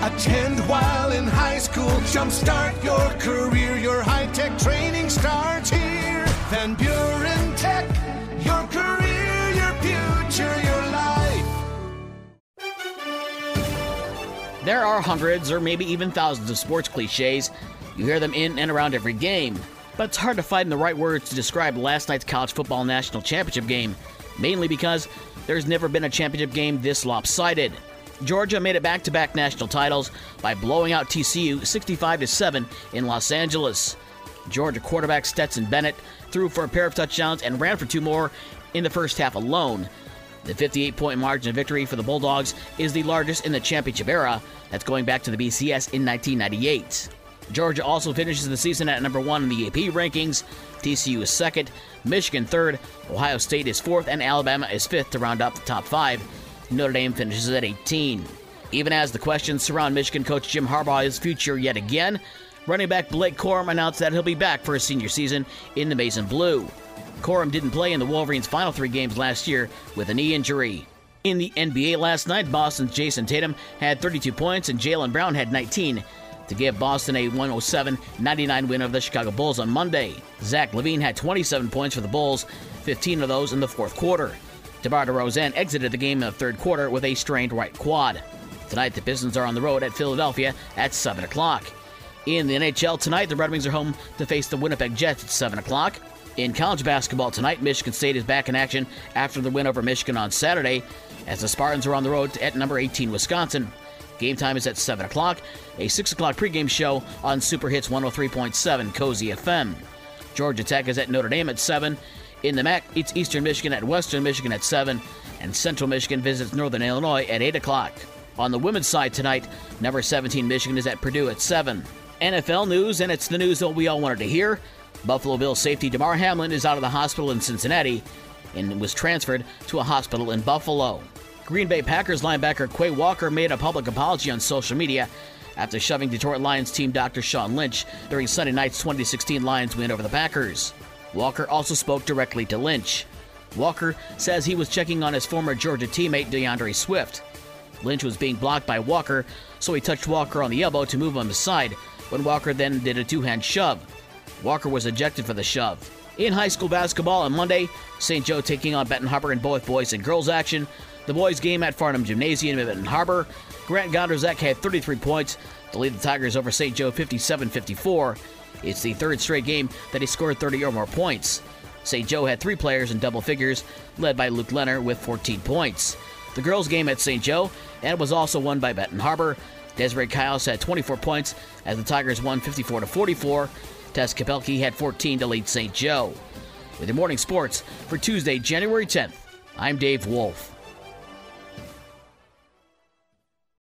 Attend while in high school. Jumpstart your career. Your high tech training starts here. Van Buren Tech. Your career, your future, your life. There are hundreds or maybe even thousands of sports cliches. You hear them in and around every game. But it's hard to find the right words to describe last night's college football national championship game, mainly because there's never been a championship game this lopsided. Georgia made it back-to-back national titles by blowing out TCU 65 7 in Los Angeles. Georgia quarterback Stetson Bennett threw for a pair of touchdowns and ran for two more in the first half alone. The 58 point margin of victory for the Bulldogs is the largest in the championship era. That's going back to the BCS in 1998. Georgia also finishes the season at number one in the AP rankings. TCU is second, Michigan third, Ohio State is fourth, and Alabama is fifth to round out the top five. Notre Dame finishes at 18. Even as the questions surround Michigan coach Jim Harbaugh's future yet again, running back Blake Corum announced that he'll be back for his senior season in the Maize and Blue. Corum didn't play in the Wolverines' final three games last year with a knee injury. In the NBA last night, Boston's Jayson Tatum had 32 points and Jaylen Brown had 19 to give Boston a 107 99 win over the Chicago Bulls on Monday. Zach LaVine had 27 points for the Bulls, 15 of those in the fourth quarter. DeMar DeRozan exited the game in the third quarter with a strained right quad. Tonight, the Pistons are on the road at Philadelphia at 7 o'clock. In the NHL tonight, the Red Wings are home to face the Winnipeg Jets at 7 o'clock. In college basketball tonight, Michigan State is back in action after the win over Michigan on Saturday, as the Spartans are on the road at number 18 Wisconsin. Game time is at 7 o'clock, a 6 o'clock pregame show on Super Hits 103.7 Cozy FM. Georgia Tech is at Notre Dame at 7, in the MAC, it's Eastern Michigan at Western Michigan at 7, and Central Michigan visits Northern Illinois at 8 o'clock. On the women's side tonight, number 17 Michigan is at Purdue at 7. NFL news, and it's the news that we all wanted to hear. Buffalo Bills safety Damar Hamlin is out of the hospital in Cincinnati and was transferred to a hospital in Buffalo. Green Bay Packers linebacker Quay Walker made a public apology on social media after shoving Detroit Lions team Dr. Sean Lynch during Sunday night's 2016 Lions win over the Packers. Walker also spoke directly to Lynch. Walker says he was checking on his former Georgia teammate D'Andre Swift. Lynch was being blocked by Walker, so he touched Walker on the elbow to move him aside, when Walker then did a two hand shove. Walker was ejected for the shove. In high school basketball on Monday, St. Joe taking on Benton Harbor in both boys and girls action. The boys game at Farnham Gymnasium in Benton Harbor. Grant Gondrzak had 33 points to lead the Tigers over St. Joe 57 54. It's the third straight game that he scored 30 or more points. St. Joe had three players in double figures, led by Luke Leonard with 14 points. The girls' game at St. Joe and was also won by Benton Harbor. Desiree Kyles had 24 points as the Tigers won 54 to 44. Tess Kapelke had 14 to lead St. Joe. With your morning sports for Tuesday, January 10th, I'm Dave Wolf.